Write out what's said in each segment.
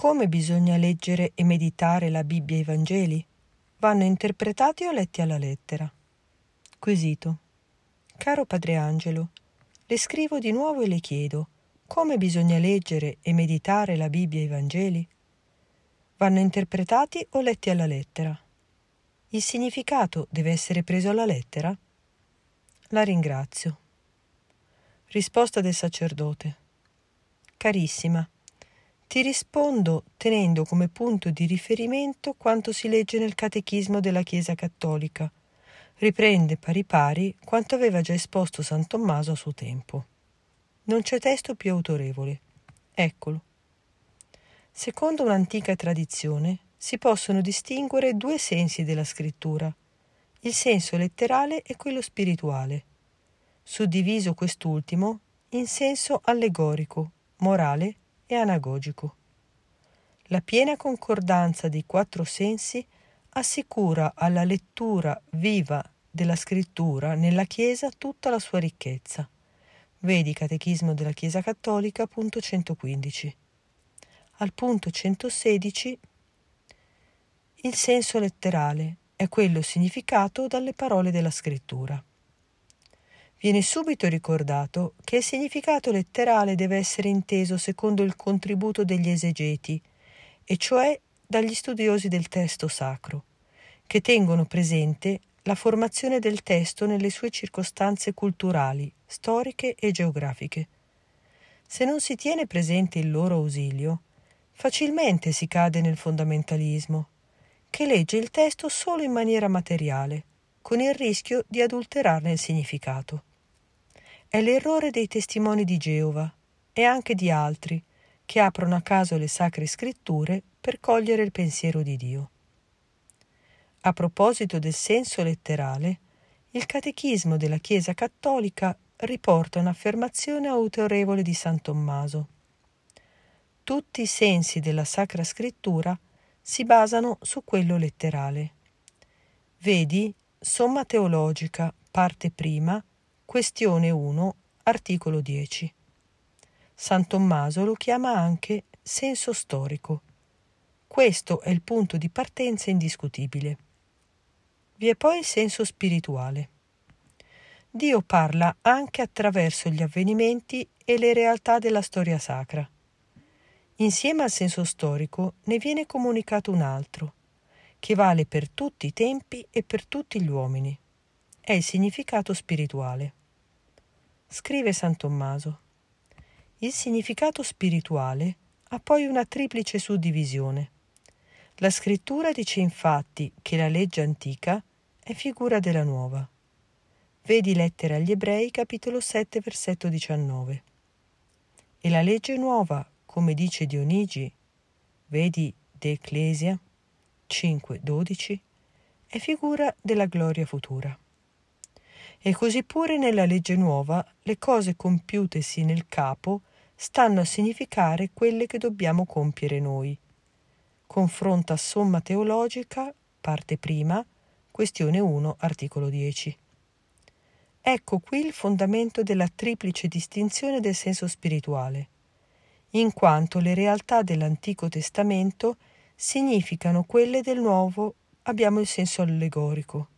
Come bisogna leggere e meditare la Bibbia e i Vangeli? Vanno interpretati o letti alla lettera? Quesito. Caro Padre Angelo, le scrivo di nuovo e le chiedo come bisogna leggere e meditare la Bibbia e i Vangeli? Vanno interpretati o letti alla lettera? Il significato deve essere preso alla lettera? La ringrazio. Risposta del sacerdote. Carissima, ti rispondo tenendo come punto di riferimento quanto si legge nel Catechismo della Chiesa Cattolica. Riprende pari pari quanto aveva già esposto San Tommaso a suo tempo. Non c'è testo più autorevole. Eccolo. Secondo un'antica tradizione si possono distinguere due sensi della scrittura, il senso letterale e quello spirituale, suddiviso quest'ultimo in senso allegorico, morale e anagogico. La piena concordanza dei quattro sensi assicura alla lettura viva della scrittura nella Chiesa tutta la sua ricchezza. Vedi Catechismo della Chiesa Cattolica, punto 115. Al punto 116 il senso letterale è quello significato dalle parole della scrittura viene subito ricordato che il significato letterale deve essere inteso secondo il contributo degli esegeti, e cioè dagli studiosi del testo sacro, che tengono presente la formazione del testo nelle sue circostanze culturali, storiche e geografiche. Se non si tiene presente il loro ausilio, facilmente si cade nel fondamentalismo, che legge il testo solo in maniera materiale, con il rischio di adulterarne il significato. È l'errore dei testimoni di Geova e anche di altri che aprono a caso le sacre scritture per cogliere il pensiero di Dio. A proposito del senso letterale, il Catechismo della Chiesa Cattolica riporta un'affermazione autorevole di San Tommaso. Tutti i sensi della Sacra Scrittura si basano su quello letterale. Vedi Somma Teologica, parte prima, Questione 1, articolo 10. San Tommaso lo chiama anche senso storico. Questo è il punto di partenza indiscutibile. Vi è poi il senso spirituale. Dio parla anche attraverso gli avvenimenti e le realtà della storia sacra. Insieme al senso storico ne viene comunicato un altro, che vale per tutti i tempi e per tutti gli uomini. È il significato spirituale. Scrive San Tommaso. Il significato spirituale ha poi una triplice suddivisione. La scrittura dice infatti che la legge antica è figura della nuova. Vedi Lettere agli Ebrei, capitolo 7, versetto 19. E la legge nuova, come dice Dionigi, vedi De Ecclesia 5, 12, è figura della gloria futura. E così pure nella legge nuova le cose compiutesi nel capo stanno a significare quelle che dobbiamo compiere noi. Confronta Somma Teologica, parte prima, questione 1, articolo 10. Ecco qui il fondamento della triplice distinzione del senso spirituale, in quanto le realtà dell'Antico Testamento significano quelle del Nuovo abbiamo il senso allegorico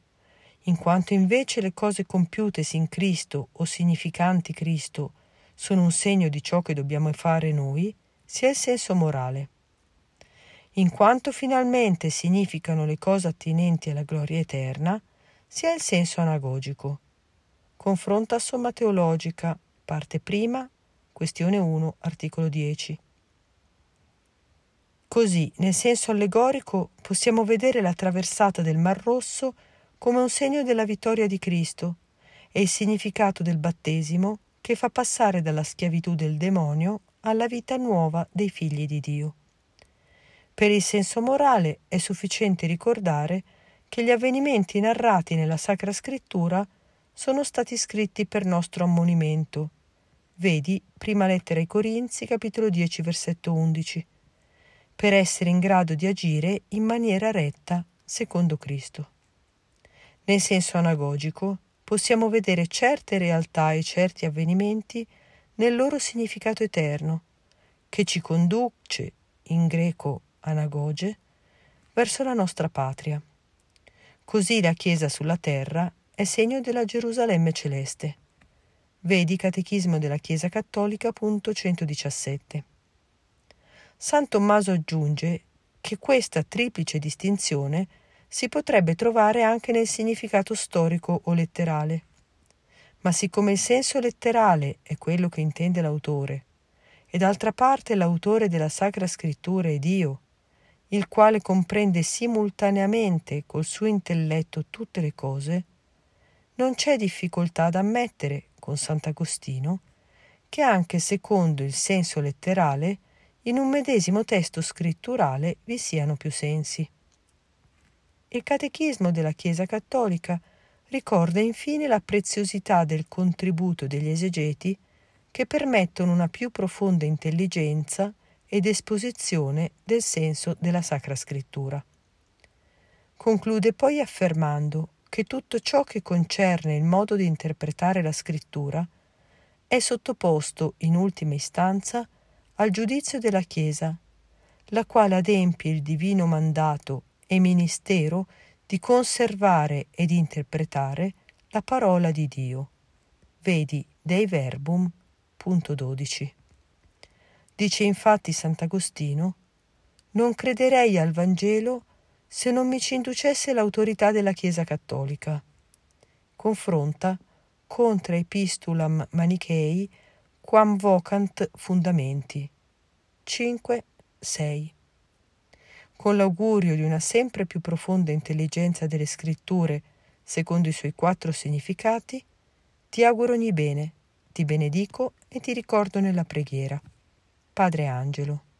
in quanto invece le cose compiutesi in Cristo o significanti Cristo sono un segno di ciò che dobbiamo fare noi, sia il senso morale. In quanto finalmente significano le cose attinenti alla gloria eterna, sia il senso anagogico. Confronta Somma Teologica, parte prima, questione 1, articolo 10. Così, nel senso allegorico, possiamo vedere la traversata del Mar Rosso come un segno della vittoria di Cristo e il significato del battesimo che fa passare dalla schiavitù del demonio alla vita nuova dei figli di Dio. Per il senso morale è sufficiente ricordare che gli avvenimenti narrati nella Sacra Scrittura sono stati scritti per nostro ammonimento. Vedi prima lettera ai Corinzi, capitolo 10, versetto 11, per essere in grado di agire in maniera retta secondo Cristo. Nel senso anagogico possiamo vedere certe realtà e certi avvenimenti nel loro significato eterno, che ci conduce in greco anagoge, verso la nostra patria. Così la Chiesa sulla terra è segno della Gerusalemme celeste. Vedi Catechismo della Chiesa Cattolica, punto 117. San Tommaso aggiunge che questa triplice distinzione si potrebbe trovare anche nel significato storico o letterale. Ma siccome il senso letterale è quello che intende l'autore, e d'altra parte l'autore della Sacra Scrittura è Dio, il quale comprende simultaneamente col suo intelletto tutte le cose, non c'è difficoltà ad ammettere, con Sant'Agostino, che anche secondo il senso letterale, in un medesimo testo scritturale vi siano più sensi. Il Catechismo della Chiesa Cattolica ricorda infine la preziosità del contributo degli esegeti che permettono una più profonda intelligenza ed esposizione del senso della Sacra Scrittura. Conclude poi affermando che tutto ciò che concerne il modo di interpretare la Scrittura è sottoposto, in ultima istanza, al giudizio della Chiesa, la quale adempie il divino mandato e ministero di conservare ed interpretare la parola di Dio. Vedi Dei Verbum, punto 12. Dice infatti Sant'Agostino, non crederei al Vangelo se non mi ci inducesse l'autorità della Chiesa Cattolica. Confronta contra epistulam manichei quam vocant fundamenti. 5, 6 con l'augurio di una sempre più profonda intelligenza delle scritture secondo i suoi quattro significati, ti auguro ogni bene, ti benedico e ti ricordo nella preghiera. Padre Angelo.